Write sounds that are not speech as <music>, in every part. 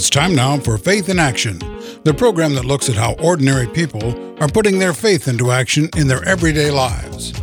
It's time now for Faith in Action, the program that looks at how ordinary people are putting their faith into action in their everyday lives.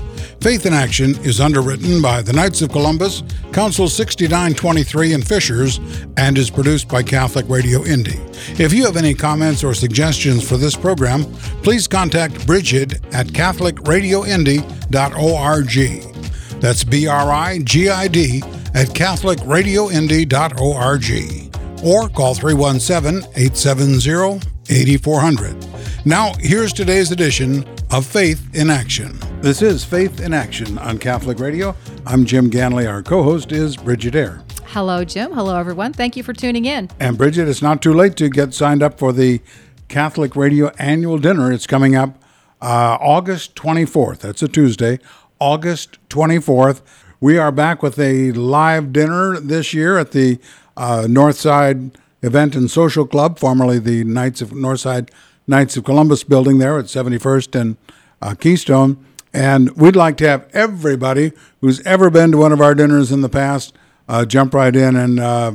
Faith in Action is underwritten by the Knights of Columbus, Council 6923 in Fishers, and is produced by Catholic Radio Indy. If you have any comments or suggestions for this program, please contact Brigid at CatholicRadioIndy.org. That's B R I G I D at CatholicRadioIndy.org or call 317 870 8400. Now, here's today's edition of Faith in Action. This is Faith in Action on Catholic Radio. I'm Jim Ganley. Our co host is Brigid Ayer. Hello, Jim. Hello, everyone. Thank you for tuning in. And Brigid, it's not too late to get signed up for the Catholic Radio annual dinner. It's coming up uh, August 24th. That's a Tuesday, August 24th. We are back with a live dinner this year at the uh, Northside Event and Social Club, formerly the Knights of Northside Knights of Columbus building there at 71st and uh, Keystone. And we'd like to have everybody who's ever been to one of our dinners in the past uh, jump right in and uh,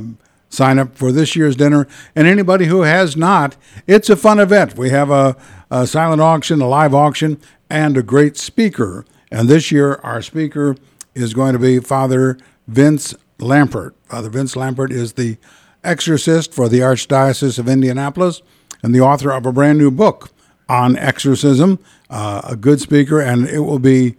sign up for this year's dinner. And anybody who has not, it's a fun event. We have a, a silent auction, a live auction, and a great speaker. And this year, our speaker is going to be Father Vince Lampert. Father Vince Lampert is the exorcist for the Archdiocese of Indianapolis and the author of a brand new book on exorcism. Uh, a good speaker, and it will be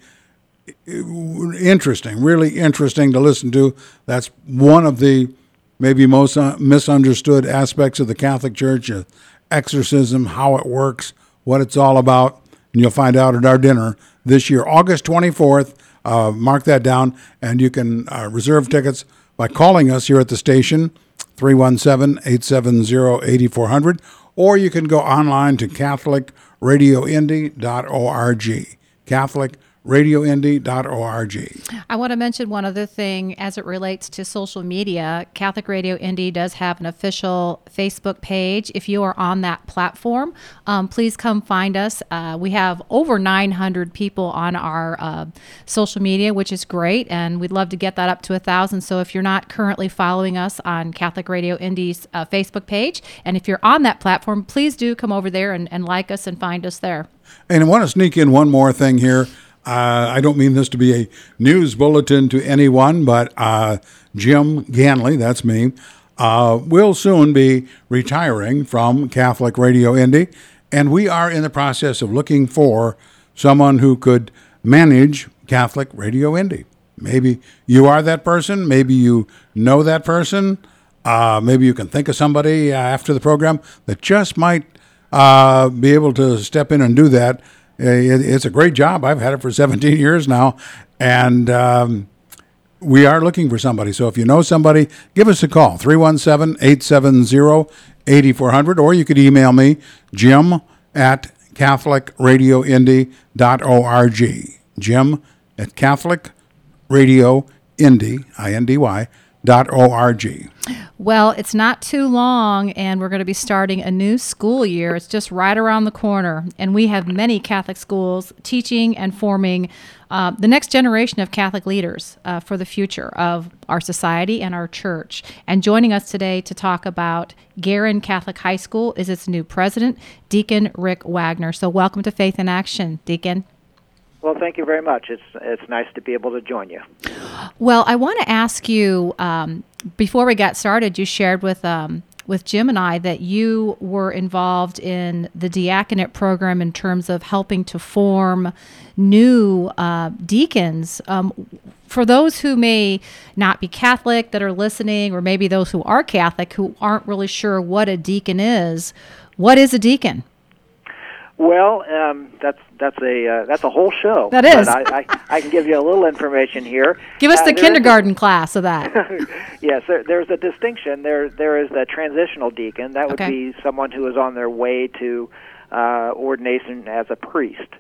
interesting, really interesting to listen to. That's one of the maybe most uh, misunderstood aspects of the Catholic Church uh, exorcism, how it works, what it's all about. And you'll find out at our dinner this year, August 24th. Uh, mark that down, and you can uh, reserve tickets by calling us here at the station, 317 870 8400, or you can go online to CatholicRadioIndy.org. Catholic radioindy.org. I want to mention one other thing as it relates to social media. Catholic Radio Indy does have an official Facebook page. If you are on that platform, um, please come find us. Uh, we have over 900 people on our uh, social media, which is great, and we'd love to get that up to a thousand. So if you're not currently following us on Catholic Radio Indy's uh, Facebook page, and if you're on that platform, please do come over there and, and like us and find us there. And I want to sneak in one more thing here. Uh, I don't mean this to be a news bulletin to anyone, but uh, Jim Ganley, that's me, uh, will soon be retiring from Catholic Radio Indy, and we are in the process of looking for someone who could manage Catholic Radio Indy. Maybe you are that person. Maybe you know that person. Uh, maybe you can think of somebody after the program that just might uh, be able to step in and do that it's a great job. I've had it for <laughs> 17 years now, and um, we are looking for somebody. So if you know somebody, give us a call 317 870 8400, or you could email me, jim at CatholicRadioIndy.org. Jim at Catholic Radio Indy, I N D Y, org. Well, it's not too long, and we're going to be starting a new school year. It's just right around the corner, and we have many Catholic schools teaching and forming uh, the next generation of Catholic leaders uh, for the future of our society and our church. And joining us today to talk about Guerin Catholic High School is its new president, Deacon Rick Wagner. So, welcome to Faith in Action, Deacon. Well, thank you very much. It's it's nice to be able to join you. Well, I want to ask you um, before we got started. You shared with um, with Jim and I that you were involved in the diaconate program in terms of helping to form new uh, deacons. Um, for those who may not be Catholic that are listening, or maybe those who are Catholic who aren't really sure what a deacon is, what is a deacon? Well, um, that's that's a uh, that's a whole show. That is. I, I, I can give you a little information here. Give us uh, the kindergarten a, class of that. <laughs> yes, there, there's a distinction. There there is a transitional deacon. That would okay. be someone who is on their way to uh, ordination as a priest.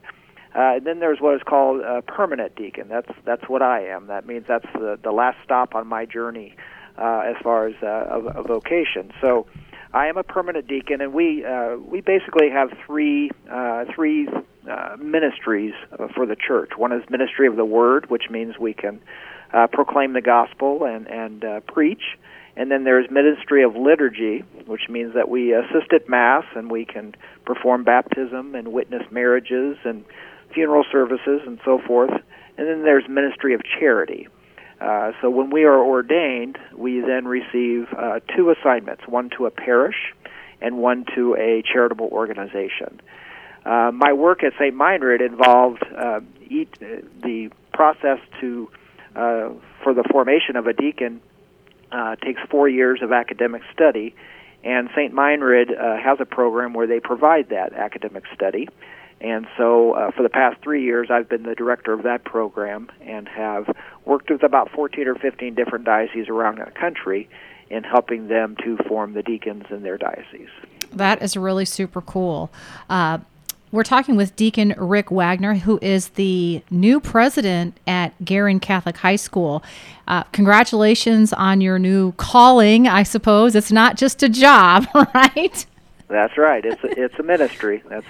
Uh, then there's what is called a permanent deacon. That's that's what I am. That means that's the the last stop on my journey uh, as far as uh, a, a vocation. So I am a permanent deacon, and we uh, we basically have three uh, three uh, ministries for the church. One is ministry of the word, which means we can uh, proclaim the gospel and and uh, preach, And then there's ministry of liturgy, which means that we assist at Mass and we can perform baptism and witness marriages and funeral services and so forth. And then there's ministry of charity. Uh, so when we are ordained, we then receive uh, two assignments one to a parish and one to a charitable organization. Uh, my work at St. Meinrad involved uh, uh, the process to for the formation of a deacon takes four years of academic study, and St. Meinrad has a program where they provide that academic study. And so, uh, for the past three years, I've been the director of that program and have worked with about 14 or 15 different dioceses around the country in helping them to form the deacons in their diocese. That is really super cool. Uh, we're talking with Deacon Rick Wagner, who is the new president at Guerin Catholic High School. Uh, congratulations on your new calling, I suppose. It's not just a job, <laughs> right? That's right. It's a, it's a ministry. That's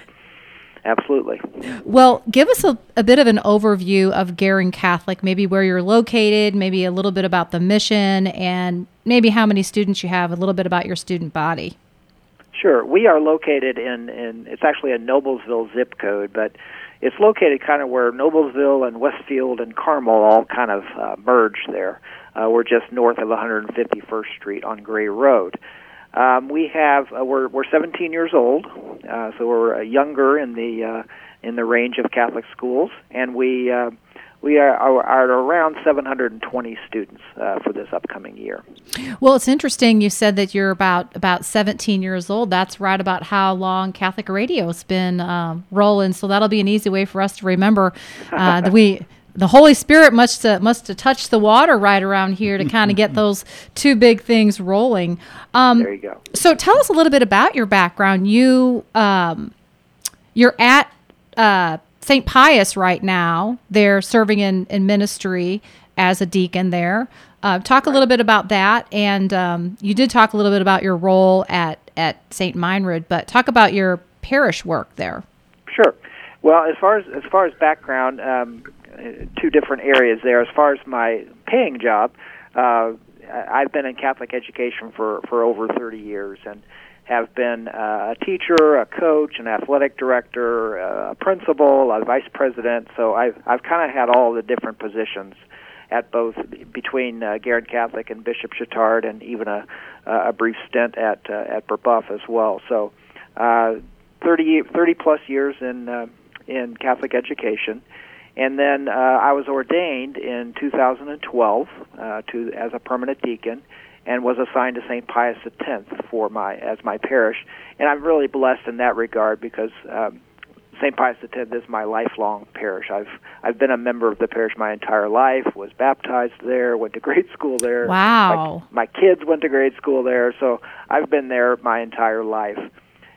absolutely. Well, give us a, a bit of an overview of Guerin Catholic, maybe where you're located, maybe a little bit about the mission, and maybe how many students you have, a little bit about your student body. Sure. We are located in, in it's actually a Noblesville zip code, but it's located kind of where Noblesville and Westfield and Carmel all kind of uh, merge there. Uh, we're just north of 151st Street on Gray Road. Um, we have uh, we're we're 17 years old, uh, so we're uh, younger in the uh, in the range of Catholic schools, and we uh, we are, are, are around 720 students uh, for this upcoming year. Well, it's interesting. You said that you're about about 17 years old. That's right about how long Catholic radio's been um, rolling. So that'll be an easy way for us to remember uh, that <laughs> we the Holy Spirit must have, must have touched the water right around here to kind of get <laughs> those two big things rolling. Um, there you go. So tell us a little bit about your background. You um, you're at uh, St. Pius right now. They're serving in, in ministry as a deacon there. Uh, talk a little bit about that, and um, you did talk a little bit about your role at at St. Meinrad, but talk about your parish work there. Sure. Well, as far as as far as background, um, two different areas there. As far as my paying job, uh, I've been in Catholic education for for over 30 years and have been uh, a teacher, a coach, an athletic director, uh, a principal, a vice president. So I've I've kind of had all the different positions at both between uh, Guerin Catholic and Bishop Chatard, and even a a brief stint at uh, at Brebeuf as well. So, uh, 30, 30 plus years in uh, in Catholic education, and then uh, I was ordained in 2012 uh, to as a permanent deacon, and was assigned to St. Pius X for my as my parish. And I'm really blessed in that regard because um, St. Pius X is my lifelong parish. I've I've been a member of the parish my entire life. Was baptized there. Went to grade school there. Wow. My, my kids went to grade school there. So I've been there my entire life.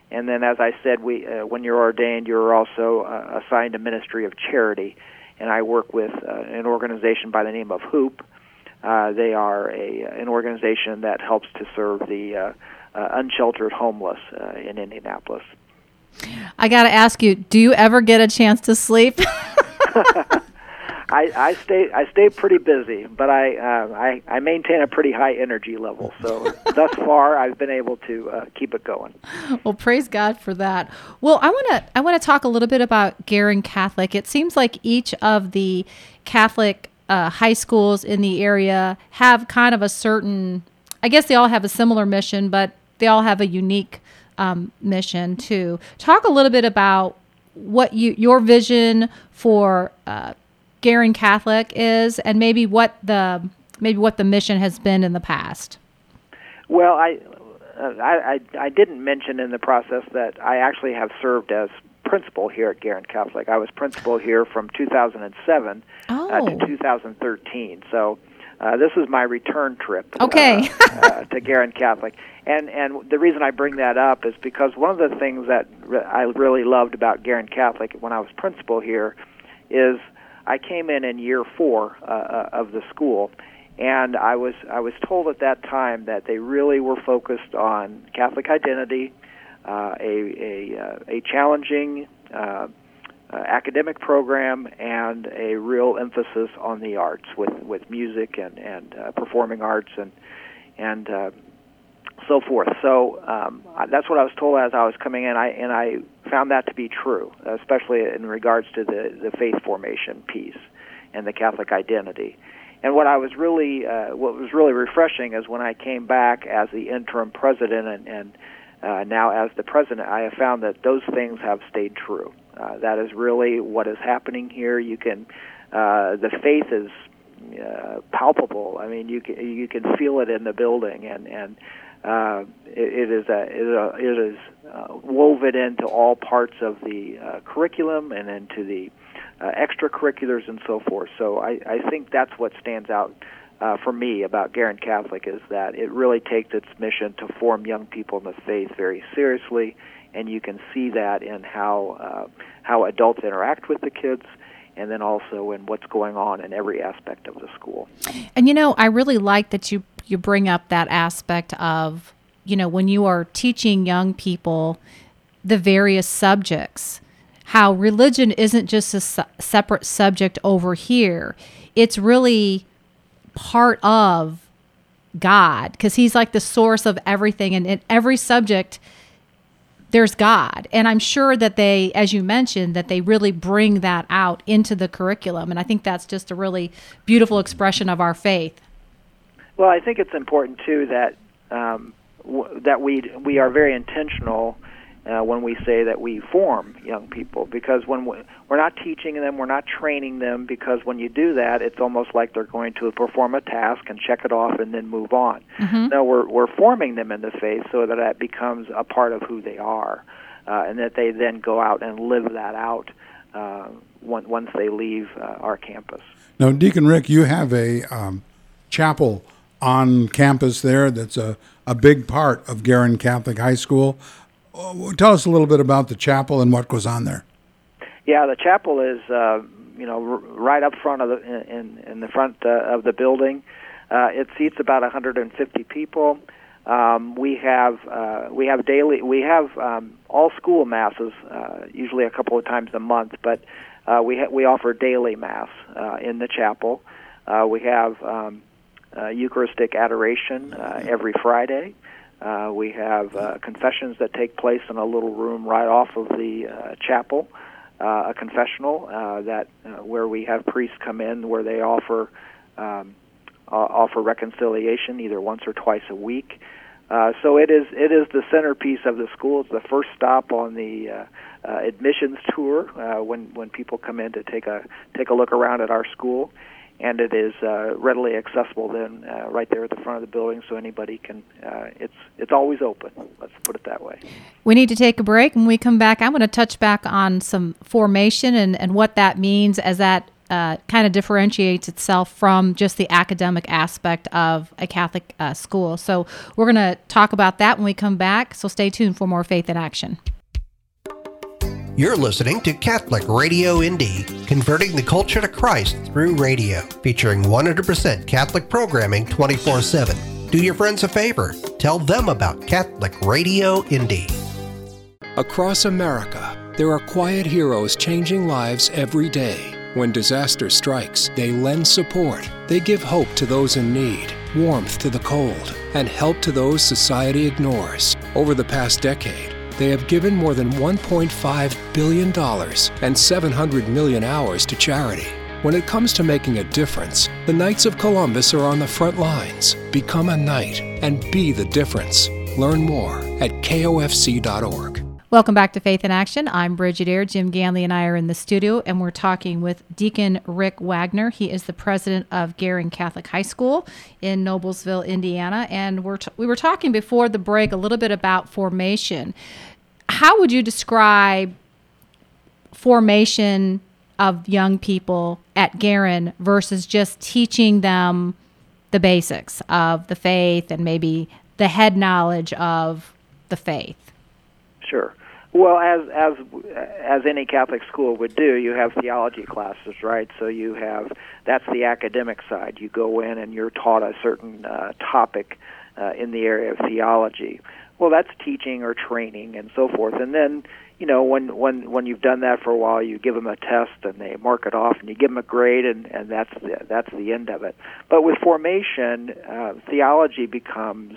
And then, as I said, we uh, when you're ordained, you're also uh, assigned a ministry of charity, and I work with uh, an organization by the name of Hoop. Uh, they are a an organization that helps to serve the uh, uh, unsheltered homeless uh, in Indianapolis. I got to ask you: Do you ever get a chance to sleep? <laughs> I, I stay I stay pretty busy, but I, uh, I I maintain a pretty high energy level. So <laughs> thus far, I've been able to uh, keep it going. Well, praise God for that. Well, I want to I want to talk a little bit about Guerin Catholic. It seems like each of the Catholic uh, high schools in the area have kind of a certain. I guess they all have a similar mission, but they all have a unique um, mission too. Talk a little bit about what you your vision for uh, Guerin Catholic is, and maybe what the maybe what the mission has been in the past. Well, I, uh, I, I, I didn't mention in the process that I actually have served as principal here at Guerin Catholic. I was principal here from 2007 oh. uh, to 2013. So uh, this is my return trip. Okay. uh, uh, to Guerin Catholic, and and the reason I bring that up is because one of the things that re- I really loved about Guerin Catholic when I was principal here is I came in in year four uh, uh, of the school, and I was I was told at that time that they really were focused on Catholic identity, uh, a a uh, a challenging uh, uh, academic program, and a real emphasis on the arts with with music and and uh, performing arts and and so forth. So um, that's what I was told as I was coming in, I, and I found that to be true, especially in regards to the, the faith formation piece and the Catholic identity. And what I was really, uh, what was really refreshing is when I came back as the interim president and, and uh, now as the president, I have found that those things have stayed true. Uh, that is really what is happening here. You can, uh, the faith is uh, palpable. I mean, you can you can feel it in the building, and and uh, it, it is a, it a, it is uh, woven into all parts of the uh, curriculum and into the uh, extracurriculars and so forth. So I, I think that's what stands out uh, for me about Guerin Catholic is that it really takes its mission to form young people in the faith very seriously, and you can see that in how uh, how adults interact with the kids and then also in what's going on in every aspect of the school. And you know, I really like that you you bring up that aspect of, you know, when you are teaching young people the various subjects, how religion isn't just a su- separate subject over here. It's really part of God because he's like the source of everything and in every subject there's God. And I'm sure that they, as you mentioned, that they really bring that out into the curriculum. And I think that's just a really beautiful expression of our faith. Well, I think it's important too that um, w- that we we are very intentional uh, when we say that we form young people because when we, we're not teaching them, we're not training them because when you do that, it's almost like they're going to perform a task and check it off and then move on. Mm-hmm. No, we're we're forming them in the faith so that that becomes a part of who they are, uh, and that they then go out and live that out uh, once they leave uh, our campus. Now, Deacon Rick, you have a um, chapel on campus there that's a, a big part of Guerin Catholic High School. Uh, tell us a little bit about the chapel and what goes on there. Yeah, the chapel is uh, you know right up front of the in in the front uh, of the building. Uh, it seats about 150 people. Um, we have uh, we have daily we have um, all school masses uh, usually a couple of times a month, but uh, we ha- we offer daily mass uh, in the chapel. Uh, we have um, Eucharistic adoration uh, every Friday. Uh, we have uh, confessions that take place in a little room right off of the uh, chapel, uh, a confessional uh, that uh, where we have priests come in where they offer um, uh, offer reconciliation either once or twice a week. Uh, so it is it is the centerpiece of the school. It's the first stop on the uh, uh, admissions tour uh, when when people come in to take a take a look around at our school and it is uh, readily accessible then uh, right there at the front of the building, so anybody can. Uh, it's it's always open. Let's put it that way. We need to take a break. When we come back, I'm going to touch back on some formation and and what that means as that. Uh, kind of differentiates itself from just the academic aspect of a Catholic uh, school. So, we're going to talk about that when we come back. So, stay tuned for more Faith in Action. You're listening to Catholic Radio Indy, converting the culture to Christ through radio, featuring 100% Catholic programming 24 7. Do your friends a favor. Tell them about Catholic Radio Indy. Across America, there are quiet heroes changing lives every day. When disaster strikes, they lend support. They give hope to those in need, warmth to the cold, and help to those society ignores. Over the past decade, they have given more than $1.5 billion and 700 million hours to charity. When it comes to making a difference, the Knights of Columbus are on the front lines. Become a knight and be the difference. Learn more at kofc.org. Welcome back to Faith in Action. I'm Brigid Ayer. Jim Ganley and I are in the studio, and we're talking with Deacon Rick Wagner. He is the president of Guerin Catholic High School in Noblesville, Indiana. And we're t- we were talking before the break a little bit about formation. How would you describe formation of young people at Guerin versus just teaching them the basics of the faith and maybe the head knowledge of the faith? Sure. Well, as as as any Catholic school would do, you have theology classes, right? So you have that's the academic side. You go in and you're taught a certain uh, topic uh, in the area of theology. Well, that's teaching or training and so forth. And then, you know, when when when you've done that for a while, you give them a test and they mark it off, and you give them a grade, and and that's the, that's the end of it. But with formation, uh, theology becomes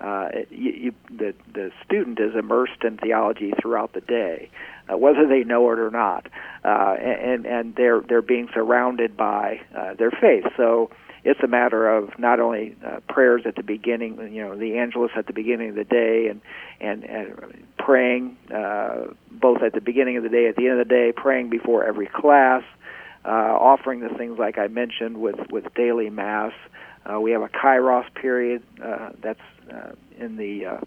uh, you, you, the the student is immersed in theology throughout the day, uh, whether they know it or not, uh, and and they're they're being surrounded by uh, their faith. So it's a matter of not only uh, prayers at the beginning, you know, the Angelus at the beginning of the day, and and, and praying uh, both at the beginning of the day, at the end of the day, praying before every class, uh, offering the things like I mentioned with with daily mass. Uh, we have a Kairos period uh, that's uh, in the uh,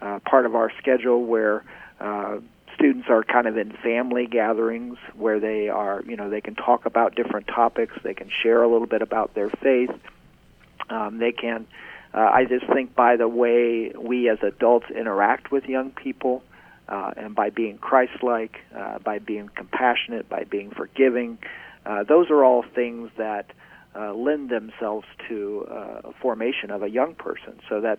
uh, part of our schedule where uh, students are kind of in family gatherings where they are, you know, they can talk about different topics, they can share a little bit about their faith, um, they can. I just think by the way we as adults interact with young people, and by being Christ-like, by being compassionate, by being forgiving, uh, those are all things that uh, lend themselves to uh, formation of a young person. So that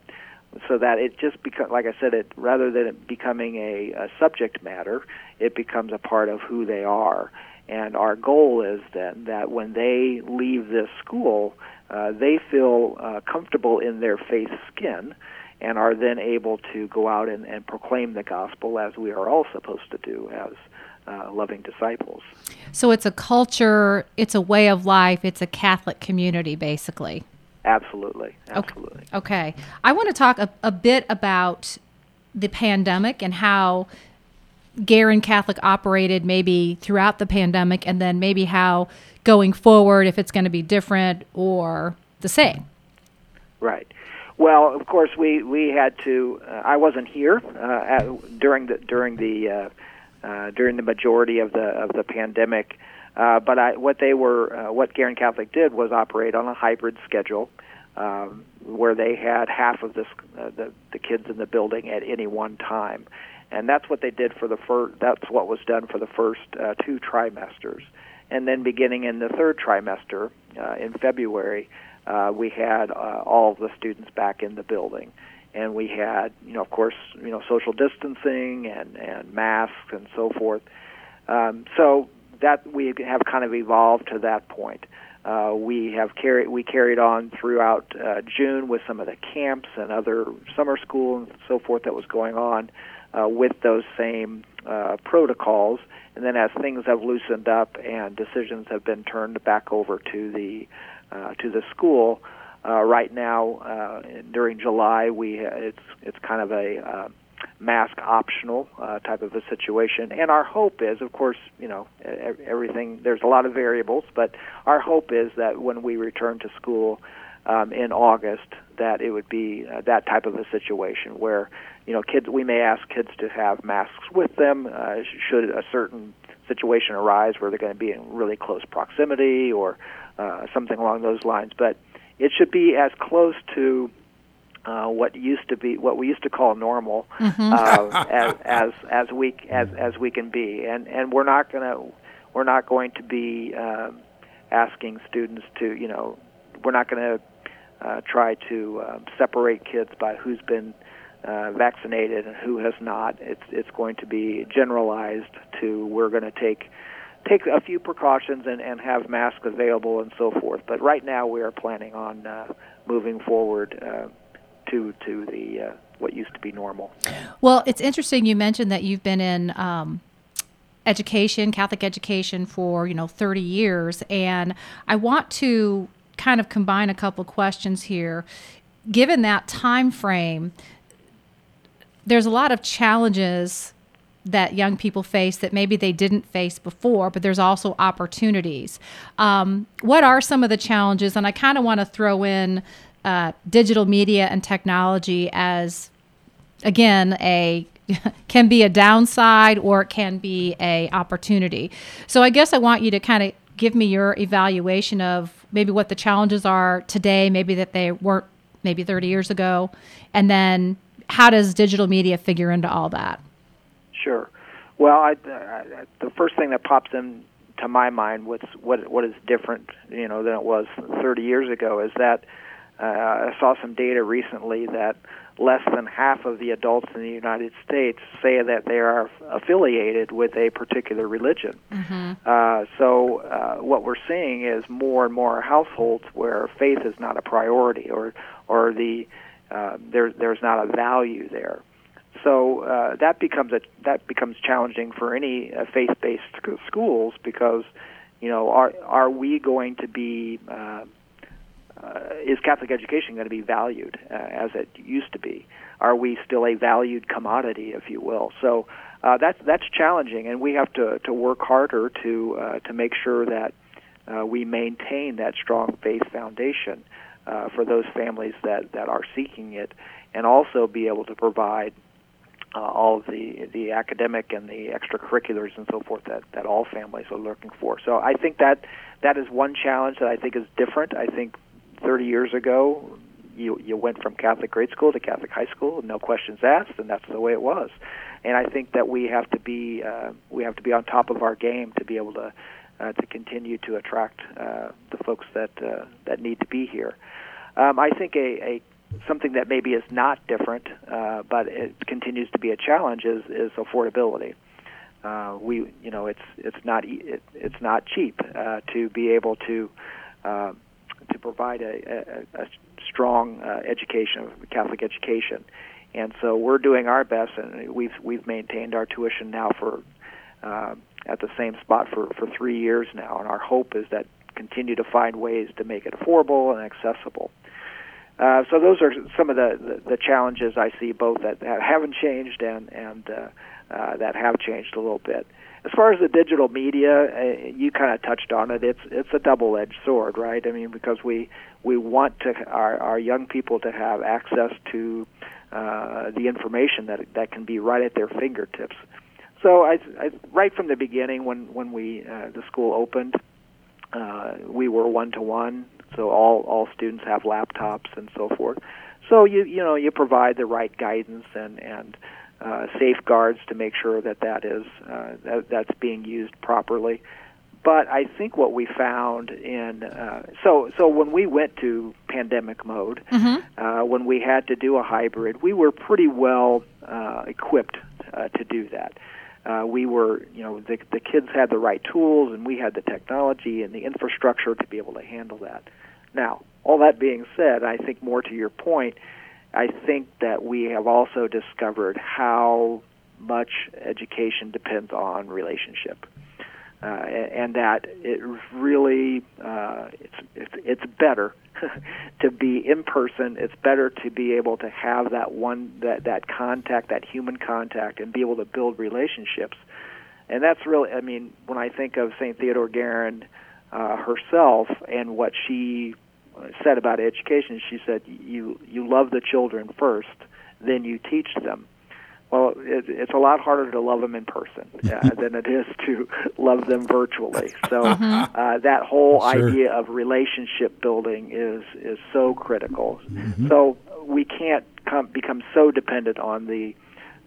so that it just becomes, like I said, it rather than it becoming a, a subject matter, it becomes a part of who they are. And our goal is then that when they leave this school, uh, they feel uh, comfortable in their faith skin and are then able to go out and, and proclaim the gospel as we are all supposed to do as uh, loving disciples. So it's a culture, it's a way of life, it's a Catholic community, basically. Absolutely. Absolutely. Okay. okay. I want to talk a, a bit about the pandemic and how Guerin Catholic operated maybe throughout the pandemic and then maybe how going forward if it's going to be different or the same. Right. Well, of course, we we had to. Uh, I wasn't here uh, at, during the during the uh, during the majority of the of the pandemic. Uh, but I, what they were, uh, what Guerin Catholic did was operate on a hybrid schedule, um, where they had half of this, uh, the the kids in the building at any one time, and that's what they did for the first. That's what was done for the first uh, two trimesters, and then beginning in the third trimester uh, in February, uh, we had uh, all of the students back in the building and we had, you know, of course, you know, social distancing and and masks and so forth. Um, so that we have kind of evolved to that point. Uh, we have carried we carried on throughout uh, June with some of the camps and other summer school and so forth that was going on uh, with those same uh, protocols. And then as things have loosened up and decisions have been turned back over to the uh, to the school, uh, right now, uh, during July, we it's it's kind of a uh, mask optional uh, type of a situation. And our hope is, of course, you know, everything. There's a lot of variables, but our hope is that when we return to school um, in August, that it would be uh, that type of a situation where, you know, kids. We may ask kids to have masks with them uh, should a certain situation arise where they're going to be in really close proximity or uh, something along those lines, but it should be as close to uh, what used to be what we used to call normal mm-hmm. uh, <laughs> as as as we as as we can be, and and we're not gonna we're not going to be um, asking students to you know we're not going to uh, try to um, separate kids by who's been uh, vaccinated and who has not. It's it's going to be generalized to we're going to take take a few precautions and, and have masks available and so forth. But right now, we are planning on uh, moving forward uh, to to the uh, what used to be normal. Well, it's interesting you mentioned that you've been in. Um, education catholic education for you know 30 years and i want to kind of combine a couple questions here given that time frame there's a lot of challenges that young people face that maybe they didn't face before, but there's also opportunities. Um, what are some of the challenges? And I kind of want to throw in uh, digital media and technology as, again, a <laughs> can be a downside or it can be a opportunity. So I guess I want you to kind of give me your evaluation of maybe what the challenges are today, maybe that they weren't maybe 30 years ago, and then how does digital media figure into all that? Sure. Well, I, uh, the first thing that pops into my mind, what's what what is different, you know, than it was 30 years ago, is that uh, I saw some data recently that less than half of the adults in the United States say that they are affiliated with a particular religion. Mm-hmm. Uh, so uh, what we're seeing is more and more households where faith is not a priority, or or the uh, there there's not a value there. So uh, that becomes a that becomes challenging for any uh, faith-based schools because you know are are we going to be uh, uh, is Catholic education going to be valued uh, as it used to be? Are we still a valued commodity, if you will? So uh, that's that's challenging, and we have to to work harder to to make sure that we maintain that strong faith foundation for those families that that are seeking it, and also be able to provide. Uh, all of the the academic and the extracurriculars and so forth that, that all families are looking for. So I think that that is one challenge that I think is different. I think 30 years ago, you you went from Catholic grade school to Catholic high school, no questions asked, and that's the way it was. And I think that we have to be uh, we have to be on top of our game to be able to uh, to continue to attract uh, the folks that uh, that need to be here. Um, I think a, a something that maybe is not different, uh, but it continues to be a challenge is is affordability. Uh, we you know it's it's not it, it's not cheap uh, to be able to uh, to provide a, a, a strong uh, education, Catholic education. And so we're doing our best, and we've we've maintained our tuition now for uh, at the same spot for for three years now. And our hope is that continue to find ways to make it affordable and accessible. Uh, so those are some of the, the, the challenges I see, both that, haven't changed and and uh, uh, that have changed a little bit as far as the digital media, uh, you kind of touched on it. It's it's a double-edged sword, right? I mean, because we we want to our our young people to have access to uh, the information that that can be right at their fingertips. So I, I right from the beginning, when when we uh, the school opened, uh, we were one to one. So all all students have laptops and so forth. So you you know you provide the right guidance and and uh, safeguards to make sure that that is uh, that, that's being used properly. But I think what we found in uh, so so when we went to pandemic mode, mm-hmm. uh, when we had to do a hybrid, we were pretty well uh, equipped uh, to do that. Uh, we were, you know, the, the kids had the right tools, and we had the technology and the infrastructure to be able to handle that. Now, all that being said, I think more to your point, I think that we have also discovered how much education depends on relationship. Uh, and that it really uh, it's, it's it's better <laughs> to be in person. It's better to be able to have that one that that contact, that human contact, and be able to build relationships. And that's really, I mean, when I think of Saint Theodore Guerin uh, herself and what she said about education, she said, "You you love the children first, then you teach them." Well, it, it's a lot harder to love them in person <laughs> uh, than it is to <laughs> love them virtually. So mm-hmm. <laughs> uh, that whole sure. idea of relationship building is is so critical. Mm-hmm. So we can't come, become so dependent on the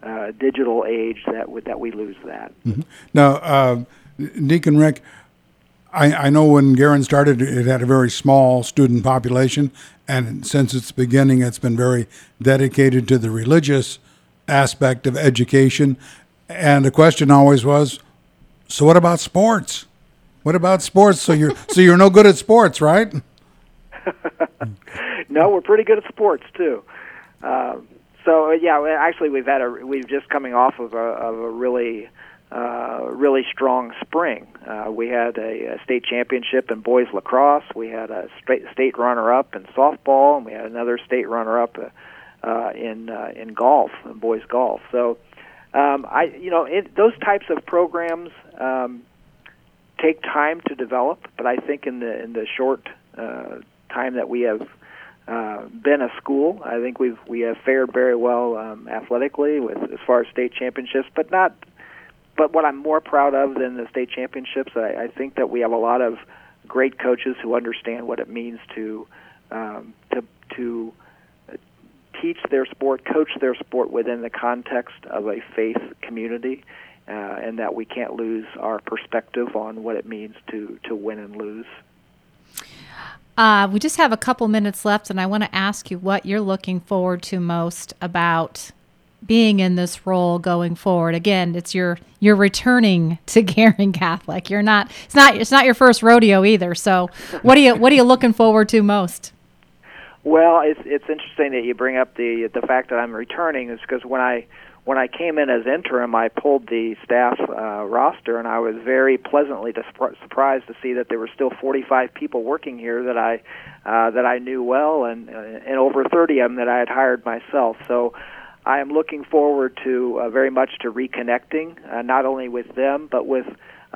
uh, digital age that we, that we lose that. Mm-hmm. Now, uh, Deacon Rick, I, I know when Guerin started, it had a very small student population, and since its beginning, it's been very dedicated to the religious aspect of education. And the question always was, so what about sports? What about sports? So you're so you're no good at sports, right? <laughs> no, we're pretty good at sports too. Uh, so yeah, actually, we've had a we've just coming off of a, of a really uh, really strong spring. Uh, we had a, a state championship in boys lacrosse. We had a state state runner up in softball, and we had another state runner up uh, uh, in uh, in golf, boys golf. So, um, I you know it, those types of programs um, take time to develop, but I think in the in the short uh, time that we have uh, been a school. I think we've we have fared very well um, athletically with as far as state championships, but not but what I'm more proud of than the state championships, I, I think that we have a lot of great coaches who understand what it means to um, to to teach their sport, coach their sport within the context of a faith community, uh, and that we can't lose our perspective on what it means to to win and lose. Uh, we just have a couple minutes left, and I want to ask you what you're looking forward to most about being in this role going forward. Again, it's your you're returning to <laughs> Guerin Catholic. You're not it's not it's not your first rodeo either. So, what are you what are you looking forward to most? Well, it's it's interesting that you bring up the the fact that I'm returning is because when I when I came in as interim, I pulled the staff uh, roster, and I was very pleasantly surprised to see that there were still 45 people working here that I uh, that I knew well, and uh, and over 30 of them that I had hired myself. So I am looking forward to uh, very much to reconnecting, uh, not only with them but with.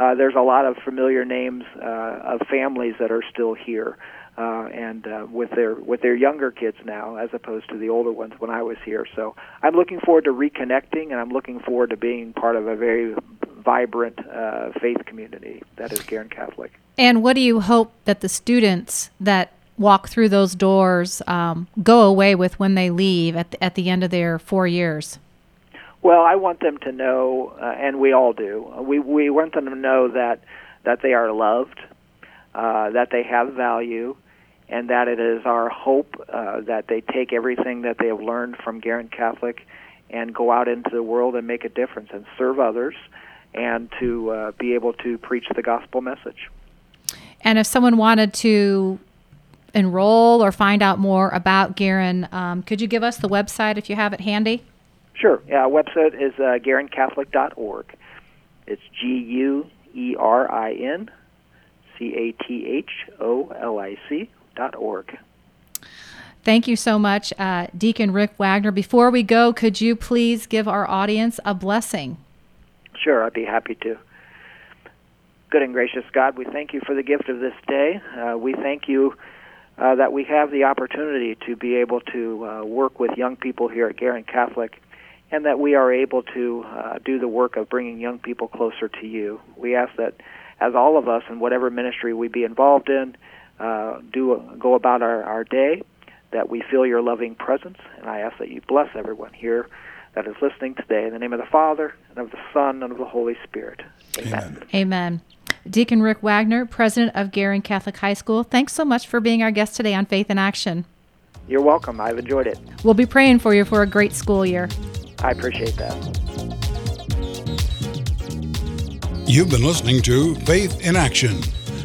Uh, there's a lot of familiar names uh, of families that are still here uh, and uh, with their with their younger kids now, as opposed to the older ones when I was here. So I'm looking forward to reconnecting, and I'm looking forward to being part of a very vibrant uh, faith community that is Guerin Catholic. And what do you hope that the students that walk through those doors um, go away with when they leave at the, at the end of their four years? Well, I want them to know, uh, and we all do. We we want them to know that that they are loved, uh, that they have value, and that it is our hope uh, that they take everything that they have learned from Guerin Catholic and go out into the world and make a difference and serve others and to uh, be able to preach the gospel message. And if someone wanted to enroll or find out more about Guerin, um, could you give us the website if you have it handy? Sure. Yeah, our website is uh, GuerinCatholic.org. It's G U E R I N C A T H O L I C dot org. Thank you so much, uh, Deacon Rick Wagner. Before we go, could you please give our audience a blessing? Sure, I'd be happy to. Good and gracious God, we thank you for the gift of this day. Uh, we thank you uh, that we have the opportunity to be able to uh, work with young people here at Guerin Catholic and that we are able to uh, do the work of bringing young people closer to you. We ask that as all of us in whatever ministry we be involved in uh, do go about our, our day, that we feel your loving presence, and I ask that you bless everyone here that is listening today. In the name of the Father, and of the Son, and of the Holy Spirit. Amen. Amen. Amen. Deacon Rick Wagner, president of Guerin Catholic High School, thanks so much for being our guest today on Faith in Action. You're welcome. I've enjoyed it. We'll be praying for you for a great school year. I appreciate that. You've been listening to Faith in Action,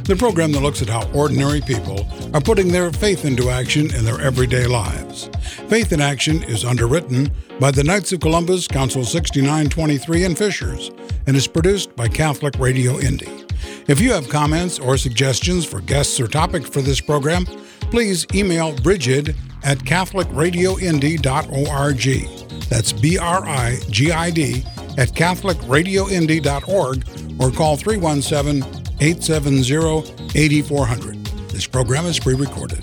the program that looks at how ordinary people are putting their faith into action in their everyday lives. Faith in Action is underwritten by the Knights of Columbus, Council 6923 and Fishers, and is produced by Catholic Radio Indy. If you have comments or suggestions for guests or topics for this program, please email Brigid at CatholicRadioIndy.org. That's B R I G I D at CatholicRadioIndy.org or call 317 870 8400. This program is pre recorded.